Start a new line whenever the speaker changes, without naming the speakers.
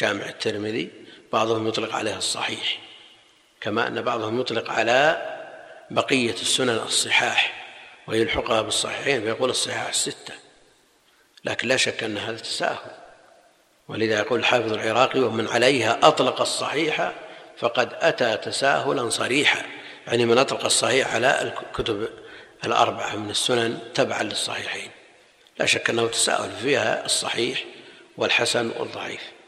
جامع الترمذي بعضهم يطلق عليها الصحيح كما أن بعضهم يطلق على بقية السنن الصحاح ويلحقها بالصحيحين فيقول الصحاح الستة. لكن لا شك أن هذا تساهل. ولذا يقول الحافظ العراقي ومن عليها أطلق الصحيح فقد أتى تساهلا صريحا. يعني من أطلق الصحيح على الكتب الأربعة من السنن تبعا للصحيحين. لا شك أنه تساهل فيها الصحيح والحسن والضعيف.